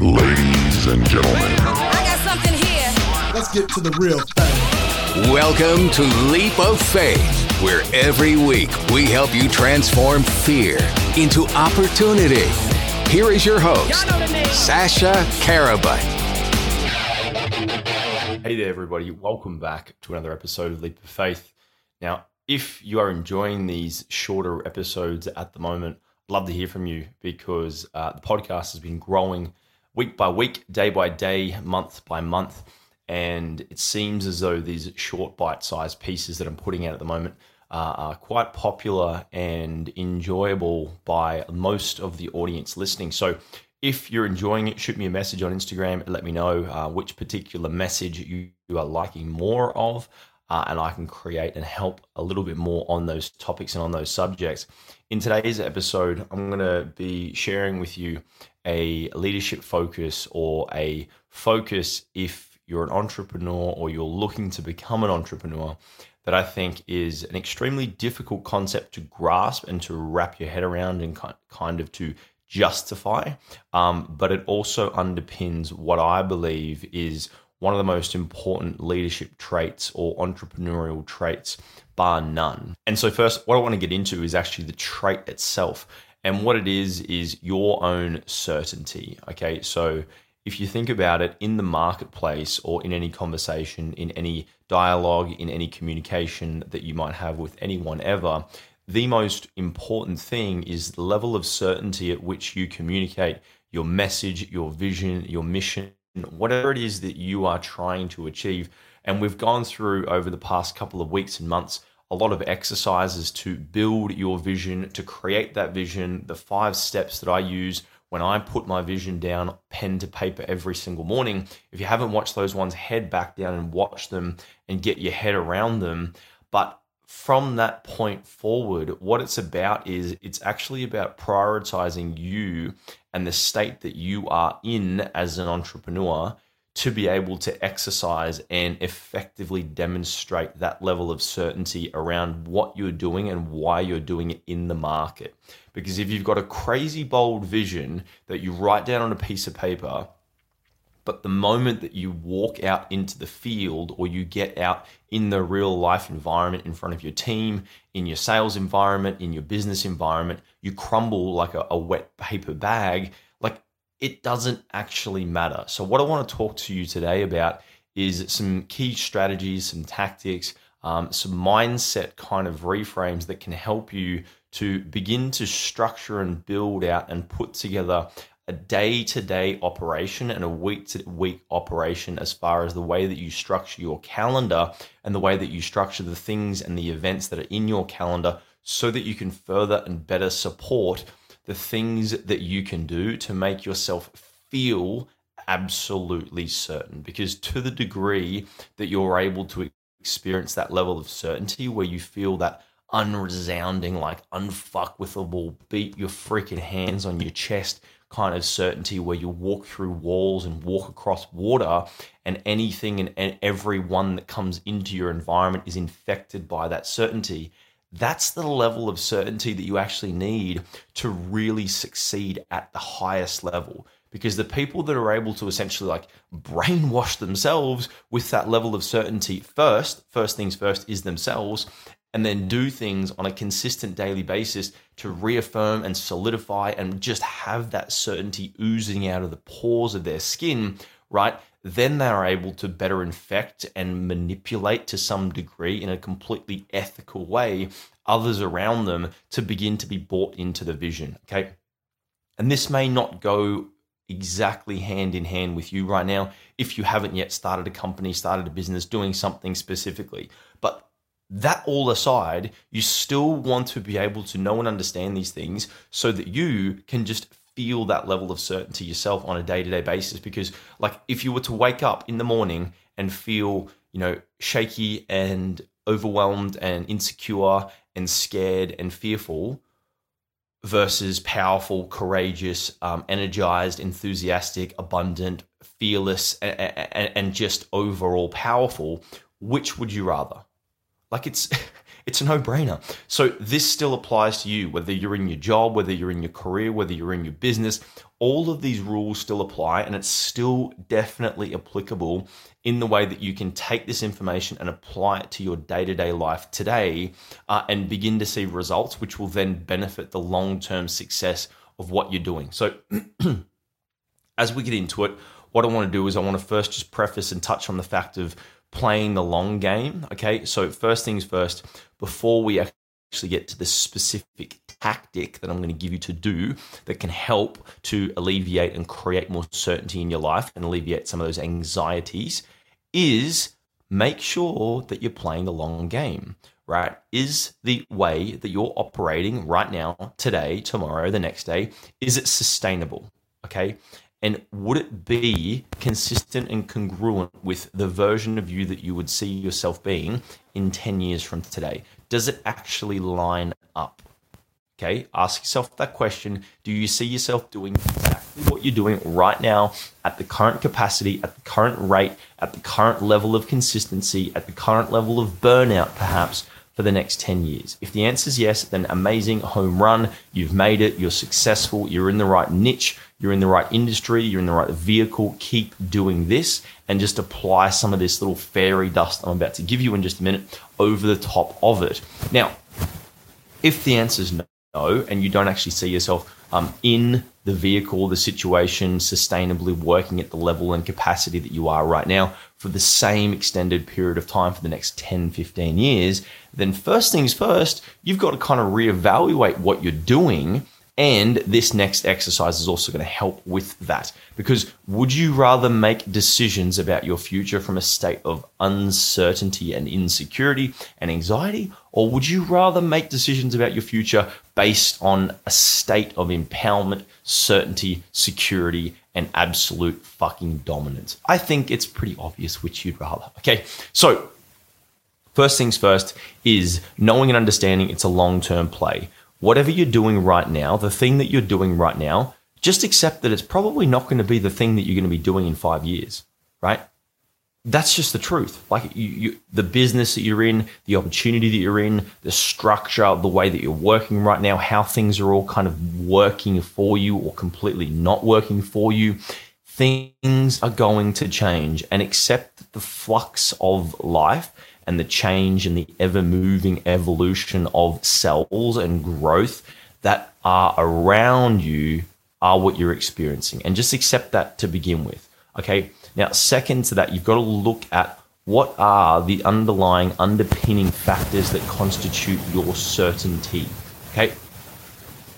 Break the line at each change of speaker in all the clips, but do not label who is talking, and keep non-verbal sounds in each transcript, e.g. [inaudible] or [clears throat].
Ladies and gentlemen,
I got something here.
Let's get to the real thing.
Welcome to Leap of Faith, where every week we help you transform fear into opportunity. Here is your host, Sasha Karabut.
Hey there, everybody. Welcome back to another episode of Leap of Faith. Now, if you are enjoying these shorter episodes at the moment, I'd love to hear from you because uh, the podcast has been growing week by week, day by day, month by month. And it seems as though these short bite sized pieces that I'm putting out at the moment uh, are quite popular and enjoyable by most of the audience listening. So if you're enjoying it, shoot me a message on Instagram and let me know uh, which particular message you, you are liking more of. Uh, and I can create and help a little bit more on those topics and on those subjects. In today's episode, I'm going to be sharing with you a leadership focus or a focus if you're an entrepreneur or you're looking to become an entrepreneur that I think is an extremely difficult concept to grasp and to wrap your head around and kind of to justify. Um, but it also underpins what I believe is one of the most important leadership traits or entrepreneurial traits, bar none. And so, first, what I want to get into is actually the trait itself. And what it is, is your own certainty. Okay. So, if you think about it in the marketplace or in any conversation, in any dialogue, in any communication that you might have with anyone ever, the most important thing is the level of certainty at which you communicate your message, your vision, your mission, whatever it is that you are trying to achieve. And we've gone through over the past couple of weeks and months a lot of exercises to build your vision, to create that vision, the five steps that I use when I put my vision down pen to paper every single morning. If you haven't watched those ones, head back down and watch them and get your head around them. But from that point forward, what it's about is it's actually about prioritizing you and the state that you are in as an entrepreneur to be able to exercise and effectively demonstrate that level of certainty around what you're doing and why you're doing it in the market. Because if you've got a crazy bold vision that you write down on a piece of paper, but the moment that you walk out into the field or you get out in the real life environment in front of your team, in your sales environment, in your business environment, you crumble like a, a wet paper bag. Like it doesn't actually matter. So, what I want to talk to you today about is some key strategies, some tactics, um, some mindset kind of reframes that can help you to begin to structure and build out and put together a day to day operation and a week to week operation as far as the way that you structure your calendar and the way that you structure the things and the events that are in your calendar so that you can further and better support the things that you can do to make yourself feel absolutely certain. Because to the degree that you're able to experience that level of certainty where you feel that unresounding, like unfuckwithable, beat your freaking hands on your chest kind of certainty where you walk through walls and walk across water and anything and, everyone that comes into your environment is infected by that certainty. That's the level of certainty that you actually need to really succeed at the highest level because the people that are able to essentially like brainwash themselves with that level of certainty first first things first is themselves and then do things on a consistent daily basis to reaffirm and solidify and just have that certainty oozing out of the pores of their skin, right? Then they are able to better infect and manipulate to some degree in a completely ethical way others around them to begin to be bought into the vision. Okay. And this may not go exactly hand in hand with you right now if you haven't yet started a company, started a business, doing something specifically. But that all aside, you still want to be able to know and understand these things so that you can just feel that level of certainty yourself on a day to day basis. Because, like, if you were to wake up in the morning and feel, you know, shaky and overwhelmed and insecure and scared and fearful versus powerful, courageous, um, energized, enthusiastic, abundant, fearless, and, and, and just overall powerful, which would you rather? Like it's [laughs] It's a no brainer. So, this still applies to you, whether you're in your job, whether you're in your career, whether you're in your business. All of these rules still apply, and it's still definitely applicable in the way that you can take this information and apply it to your day to day life today uh, and begin to see results, which will then benefit the long term success of what you're doing. So, [clears throat] as we get into it, what I want to do is I want to first just preface and touch on the fact of playing the long game. Okay, so first things first, before we actually get to the specific tactic that I'm going to give you to do that can help to alleviate and create more certainty in your life and alleviate some of those anxieties, is make sure that you're playing the long game. Right? Is the way that you're operating right now, today, tomorrow, the next day, is it sustainable? Okay. And would it be consistent and congruent with the version of you that you would see yourself being in 10 years from today? Does it actually line up? Okay, ask yourself that question. Do you see yourself doing exactly what you're doing right now at the current capacity, at the current rate, at the current level of consistency, at the current level of burnout, perhaps? for the next 10 years? If the answer is yes, then amazing, home run, you've made it, you're successful, you're in the right niche, you're in the right industry, you're in the right vehicle. Keep doing this and just apply some of this little fairy dust I'm about to give you in just a minute over the top of it. Now, if the answer is no, and you don't actually see yourself um, in the vehicle, the situation, sustainably working at the level and capacity that you are right now for the same extended period of time for the next 10, 15 years, then first things first, you've got to kind of reevaluate what you're doing. And this next exercise is also going to help with that. Because would you rather make decisions about your future from a state of uncertainty and insecurity and anxiety? Or would you rather make decisions about your future based on a state of empowerment, certainty, security, and absolute fucking dominance. I think it's pretty obvious which you'd rather. Okay, so first things first is knowing and understanding it's a long term play. Whatever you're doing right now, the thing that you're doing right now, just accept that it's probably not going to be the thing that you're going to be doing in five years, right? that's just the truth. Like you, you, the business that you're in, the opportunity that you're in, the structure, the way that you're working right now, how things are all kind of working for you or completely not working for you. Things are going to change and accept the flux of life and the change and the ever moving evolution of cells and growth that are around you are what you're experiencing. And just accept that to begin with. Okay now, second to that, you've got to look at what are the underlying underpinning factors that constitute your certainty. Okay.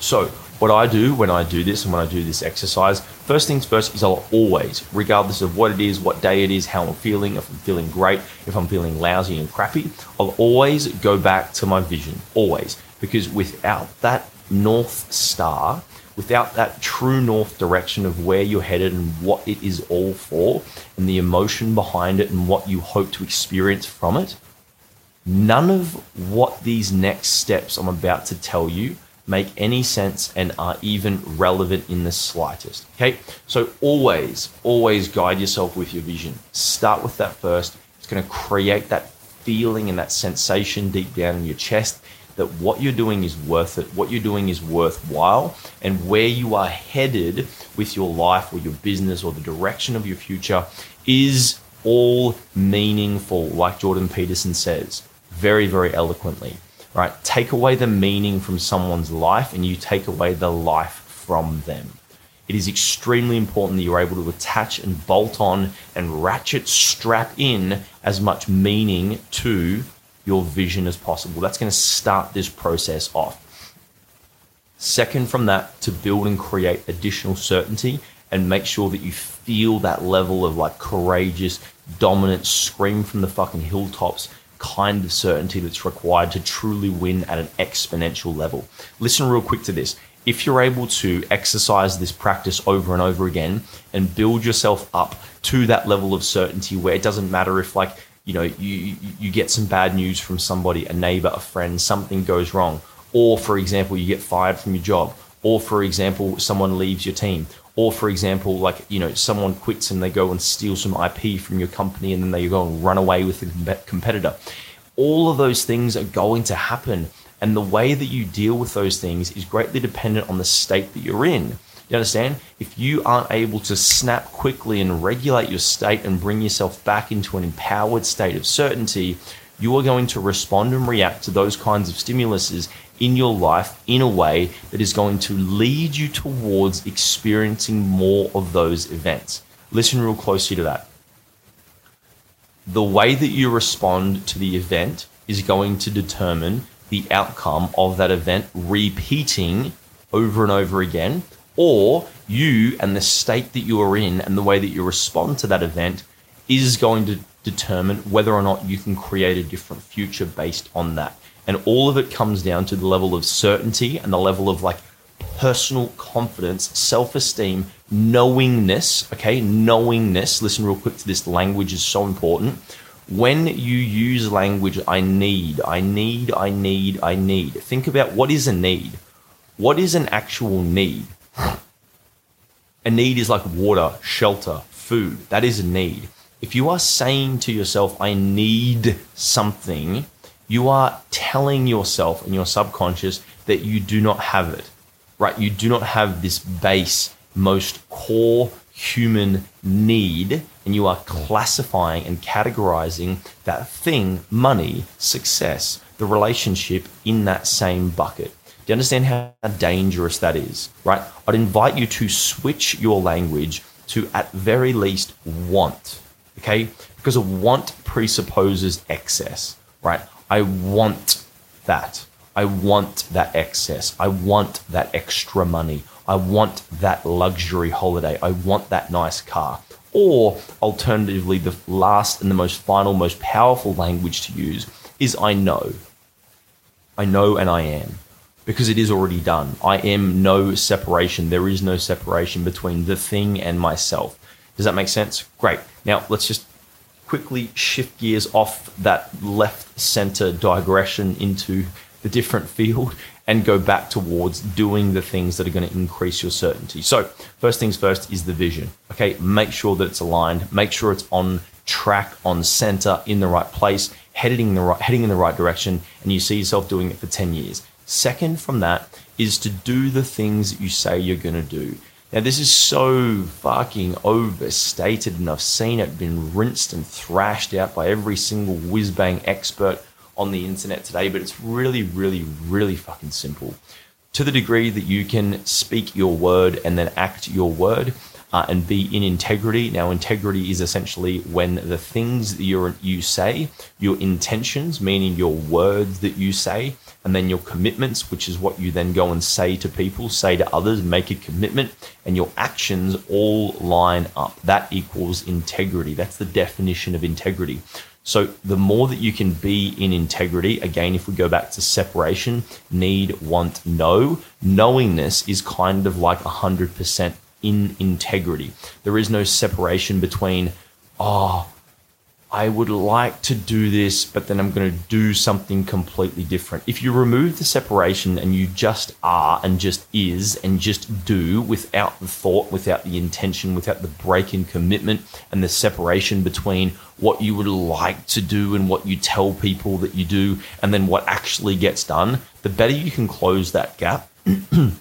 So, what I do when I do this and when I do this exercise, first things first is I'll always, regardless of what it is, what day it is, how I'm feeling, if I'm feeling great, if I'm feeling lousy and crappy, I'll always go back to my vision. Always. Because without that North Star, without that true north direction of where you're headed and what it is all for and the emotion behind it and what you hope to experience from it, none of what these next steps I'm about to tell you make any sense and are even relevant in the slightest. Okay, so always, always guide yourself with your vision. Start with that first. It's going to create that feeling and that sensation deep down in your chest that what you're doing is worth it, what you're doing is worthwhile, and where you are headed with your life or your business or the direction of your future is all meaningful, like Jordan Peterson says very, very eloquently. Right? Take away the meaning from someone's life and you take away the life from them. It is extremely important that you're able to attach and bolt on and ratchet strap in as much meaning to your vision as possible. That's going to start this process off. Second, from that, to build and create additional certainty and make sure that you feel that level of like courageous, dominant, scream from the fucking hilltops kind of certainty that's required to truly win at an exponential level. Listen real quick to this. If you're able to exercise this practice over and over again and build yourself up to that level of certainty where it doesn't matter if like you know you you get some bad news from somebody a neighbor a friend something goes wrong or for example you get fired from your job or for example someone leaves your team or for example like you know someone quits and they go and steal some ip from your company and then they go and run away with the competitor All of those things are going to happen. And the way that you deal with those things is greatly dependent on the state that you're in. You understand? If you aren't able to snap quickly and regulate your state and bring yourself back into an empowered state of certainty, you are going to respond and react to those kinds of stimuluses in your life in a way that is going to lead you towards experiencing more of those events. Listen real closely to that. The way that you respond to the event is going to determine the outcome of that event repeating over and over again, or you and the state that you are in and the way that you respond to that event is going to determine whether or not you can create a different future based on that. And all of it comes down to the level of certainty and the level of like personal confidence, self esteem, knowingness. Okay, knowingness. Listen real quick to this language is so important. When you use language, I need, I need, I need, I need, think about what is a need. What is an actual need? A need is like water, shelter, food. That is a need. If you are saying to yourself, I need something, you are telling yourself and your subconscious that you do not have it, right? You do not have this base, most core human need, and you are classifying and categorizing that thing, money, success, the relationship in that same bucket. Do you understand how dangerous that is, right? I'd invite you to switch your language to at very least want okay? Because a want presupposes excess, right? I want that. I want that excess. I want that extra money. I want that luxury holiday. I want that nice car. Or alternatively, the last and the most final, most powerful language to use is I know. I know and I am because it is already done. I am no separation. There is no separation between the thing and myself. Does that make sense? Great. Now let's just quickly shift gears off that left center digression into the different field [laughs] and go back towards doing the things that are going to increase your certainty. So, first things first is the vision. Okay, make sure that it's aligned, make sure it's on track, on center, in the right place, heading in the right heading in the right direction, and you see yourself doing it for 10 years. Second from that is to do the things that you say you're going to do. Now, this is so fucking overstated, and I've seen it been rinsed and thrashed out by every single whiz bang expert on the internet today, but it's really, really, really fucking simple. To the degree that you can speak your word and then act your word, uh, and be in integrity. Now, integrity is essentially when the things that you you say, your intentions, meaning your words that you say, and then your commitments, which is what you then go and say to people, say to others, make a commitment, and your actions all line up. That equals integrity. That's the definition of integrity. So the more that you can be in integrity, again, if we go back to separation, need, want, know, knowingness is kind of like 100% in integrity. There is no separation between, oh, I would like to do this, but then I'm going to do something completely different. If you remove the separation and you just are and just is and just do without the thought, without the intention, without the break in commitment and the separation between what you would like to do and what you tell people that you do and then what actually gets done, the better you can close that gap, [clears throat] the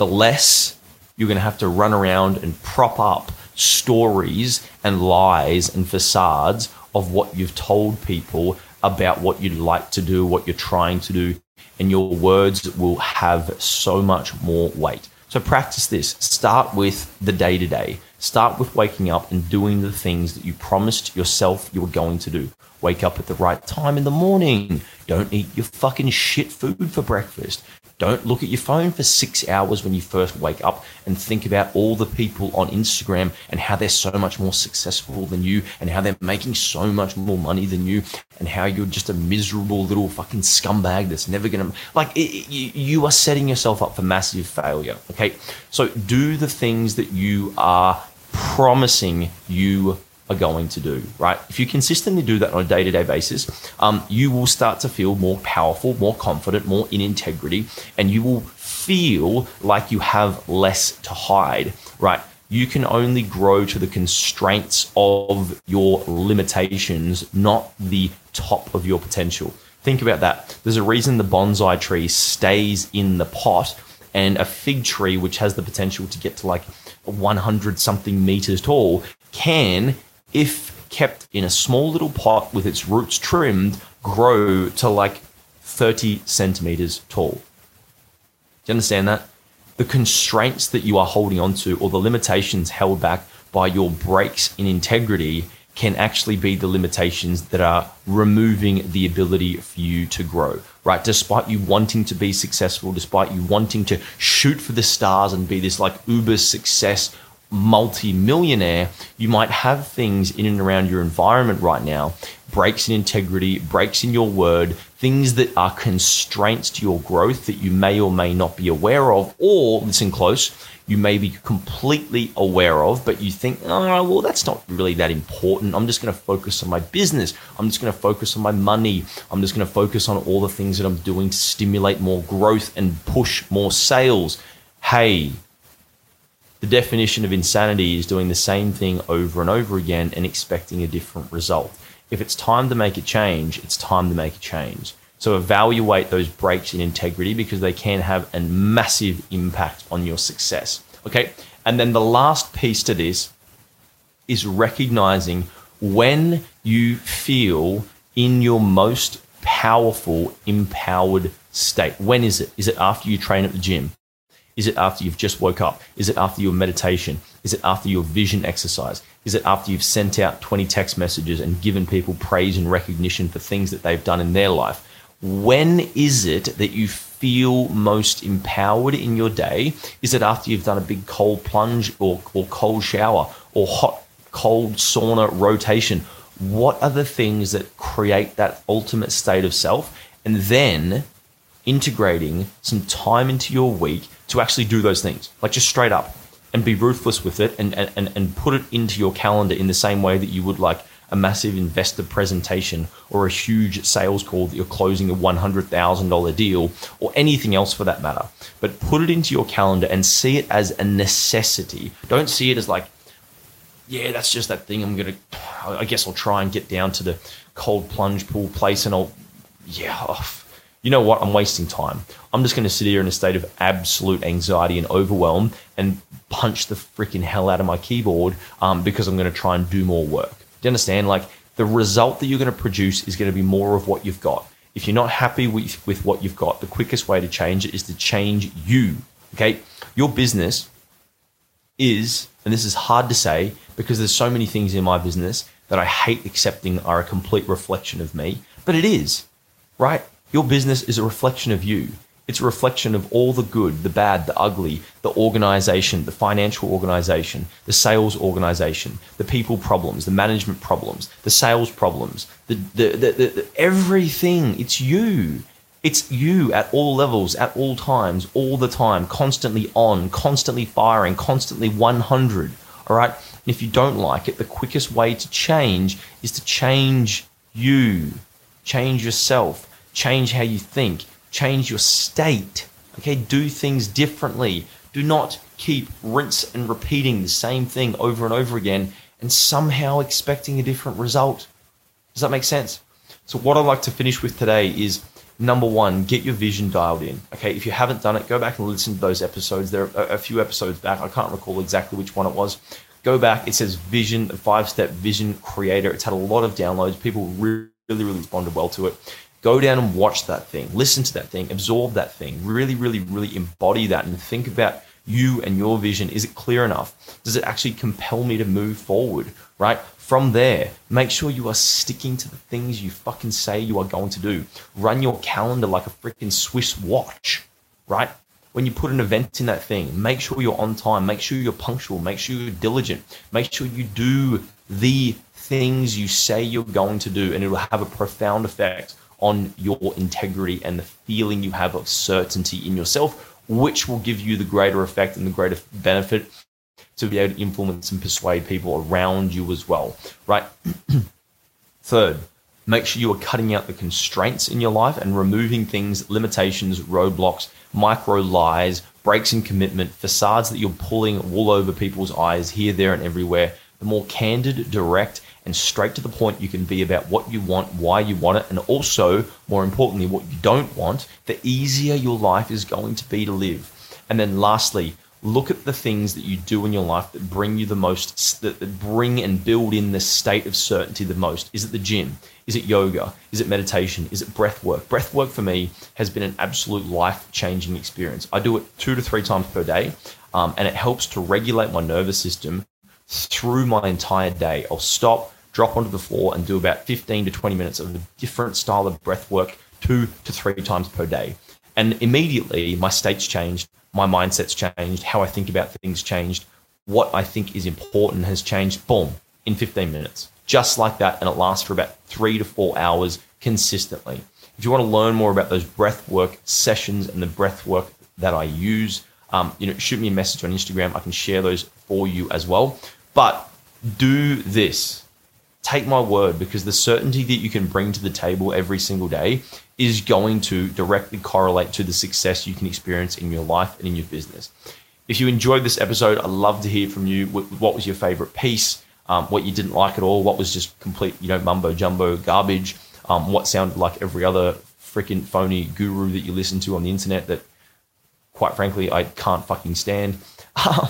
less you're going to have to run around and prop up stories and lies and facades of what you've told people about what you'd like to do, what you're trying to do, and your words will have so much more weight. So practice this. Start with the day to day. Start with waking up and doing the things that you promised yourself you were going to do. Wake up at the right time in the morning. Don't eat your fucking shit food for breakfast. Don't look at your phone for six hours when you first wake up and think about all the people on Instagram and how they're so much more successful than you and how they're making so much more money than you and how you're just a miserable little fucking scumbag that's never gonna like it, you, you are setting yourself up for massive failure. Okay, so do the things that you are promising you are going to do, right? If you consistently do that on a day to day basis, um, you will start to feel more powerful, more confident, more in integrity, and you will feel like you have less to hide, right? you can only grow to the constraints of your limitations, not the top of your potential. Think about that. There's a reason the bonsai tree stays in the pot and a fig tree, which has the potential to get to like 100 something meters tall, can, if kept in a small little pot with its roots trimmed, grow to like 30 centimeters tall. Do you understand that? The constraints that you are holding onto or the limitations held back by your breaks in integrity can actually be the limitations that are removing the ability for you to grow, right? Despite you wanting to be successful, despite you wanting to shoot for the stars and be this like uber success multi-millionaire, you might have things in and around your environment right now, breaks in integrity, breaks in your word, things that are constraints to your growth that you may or may not be aware of, or listen close, you may be completely aware of, but you think, oh, well, that's not really that important. I'm just going to focus on my business. I'm just going to focus on my money. I'm just going to focus on all the things that I'm doing to stimulate more growth and push more sales. Hey, the definition of insanity is doing the same thing over and over again and expecting a different result. If it's time to make a change, it's time to make a change. So evaluate those breaks in integrity because they can have a massive impact on your success. Okay. And then the last piece to this is recognizing when you feel in your most powerful, empowered state. When is it? Is it after you train at the gym? Is it after you've just woke up? Is it after your meditation? Is it after your vision exercise? Is it after you've sent out 20 text messages and given people praise and recognition for things that they've done in their life? when is it that you feel most empowered in your day? Is it after you've done a big cold plunge or, or cold shower or hot, cold sauna rotation? What are the things that create that ultimate state of self? And then integrating some time into your week to actually do those things, like just straight up and be ruthless with it and, and, and put it into your calendar in the same way that you would like a massive investor presentation or a huge sales call that you're closing a $100,000 deal or anything else for that matter. But put it into your calendar and see it as a necessity. Don't see it as like, yeah, that's just that thing. I'm going to, I guess I'll try and get down to the cold plunge pool place and I'll, yeah, oh, you know what? I'm wasting time. I'm just going to sit here in a state of absolute anxiety and overwhelm and punch the freaking hell out of my keyboard um, because I'm going to try and do more work Do you understand? Like the result that you're going to produce is going to be more of what you've got. If you're not happy with, with what you've got, the quickest way to change it is to change you. Okay. Your business is, and this is hard to say because there's so many things in my business that I hate accepting are a complete reflection of me, but it is, right? Your business is a reflection of you. It's a reflection of all the good, the bad, the ugly, the organization, the financial organization, the sales organization, the people problems, the management problems, the sales problems, the, the, the, the, everything. It's you. It's you at all levels, at all times, all the time, constantly on, constantly firing, constantly 100. All right. And if you don't like it, the quickest way to change is to change you, change yourself, change how you think change your state. Okay, do things differently. Do not keep rinse and repeating the same thing over and over again and somehow expecting a different result. Does that make sense? So, what I'd like to finish with today is number one, get your vision dialed in. Okay, if you haven't done it, go back and listen to those episodes. There are a few episodes back. I can't recall exactly which one it was. Go back. It says vision, five step vision creator. It's had a lot of downloads. People really, really responded well to it. Go down and watch that thing, listen to that thing, absorb that thing, really, really, really embody that and think about you and your vision. Is it clear enough? Does it actually compel me to move forward? Right? From there, make sure you are sticking to the things you fucking say you are going to do. Run your calendar like a freaking Swiss watch, right? When you put an event in that thing, make sure you're on time, make sure you're punctual, make sure you're diligent, make sure you do the things you say you're going to do, and it'll have a profound effect on your integrity and the feeling you have of certainty in yourself, which will give you the greater effect and the greater benefit to be able to influence and persuade people around you as well, right? [clears throat] Third, make sure you are cutting out the constraints in your life and removing things, limitations, roadblocks, micro lies, breaks in commitment, facades that you're pulling wool over people's eyes here, there, and everywhere, the more candid, direct, and straight to the point you can be about what you want, why you want it, and also, more importantly, what you don't want, the easier your life is going to be to live. And then lastly, look at the things that you do in your life that bring you the most, that, that bring and build in the state of certainty the most. Is it the gym? Is it yoga? Is it meditation? Is it breath work? Breath work for me has been an absolute life changing experience. I do it two to three times per day, um, and it helps to regulate my nervous system through my entire day. I'll stop, drop onto the floor, and do about 15 to 20 minutes of a different style of breath work two to three times per day. And immediately my state's changed my mindset's changed, how I think about things changed, what I think is important has changed. Boom, in 15 minutes, just like that, and it lasts for about three to four hours consistently. If you want to learn more about those breath work sessions and the breath work that I use, um, you know, shoot me a message on Instagram. I can share those for you as well. But do this. Take my word, because the certainty that you can bring to the table every single day is going to directly correlate to the success you can experience in your life and in your business. If you enjoyed this episode, I'd love to hear from you. What was your favorite piece? Um, what you didn't like at all? What was just complete, you know, mumbo jumbo garbage? Um, what sounded like every other freaking phony guru that you listen to on the internet that, quite frankly, I can't fucking stand. [laughs] Um,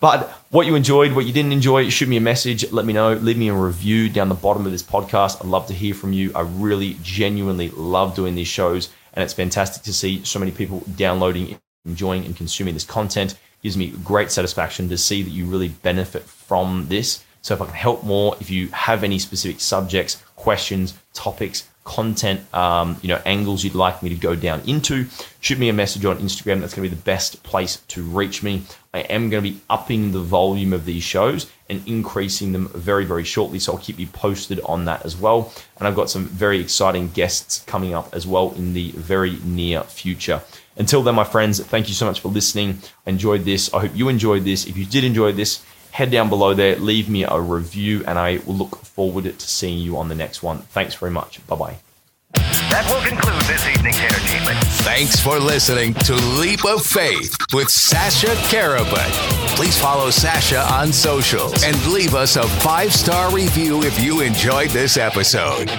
but what you enjoyed, what you didn't enjoy, shoot me a message. Let me know. Leave me a review down the bottom of this podcast. I'd love to hear from you. I really, genuinely love doing these shows. And it's fantastic to see so many people downloading, enjoying, and consuming this content. It gives me great satisfaction to see that you really benefit from this. So if I can help more, if you have any specific subjects, questions, topics, content, um, you know, angles you'd like me to go down into, shoot me a message on Instagram. That's going to be the best place to reach me. I am going to be upping the volume of these shows and increasing them very, very shortly. So I'll keep you posted on that as well. And I've got some very exciting guests coming up as well in the very near future. Until then, my friends, thank you so much for listening. I enjoyed this. I hope you enjoyed this. If you did enjoy this, head down below there, leave me a review, and I will look forward to seeing you on the next one. Thanks very much. Bye bye.
That will conclude this evening's entertainment.
Thanks for listening to Leap of Faith with Sasha Karabut. Please follow Sasha on socials and leave us a five star review if you enjoyed this episode.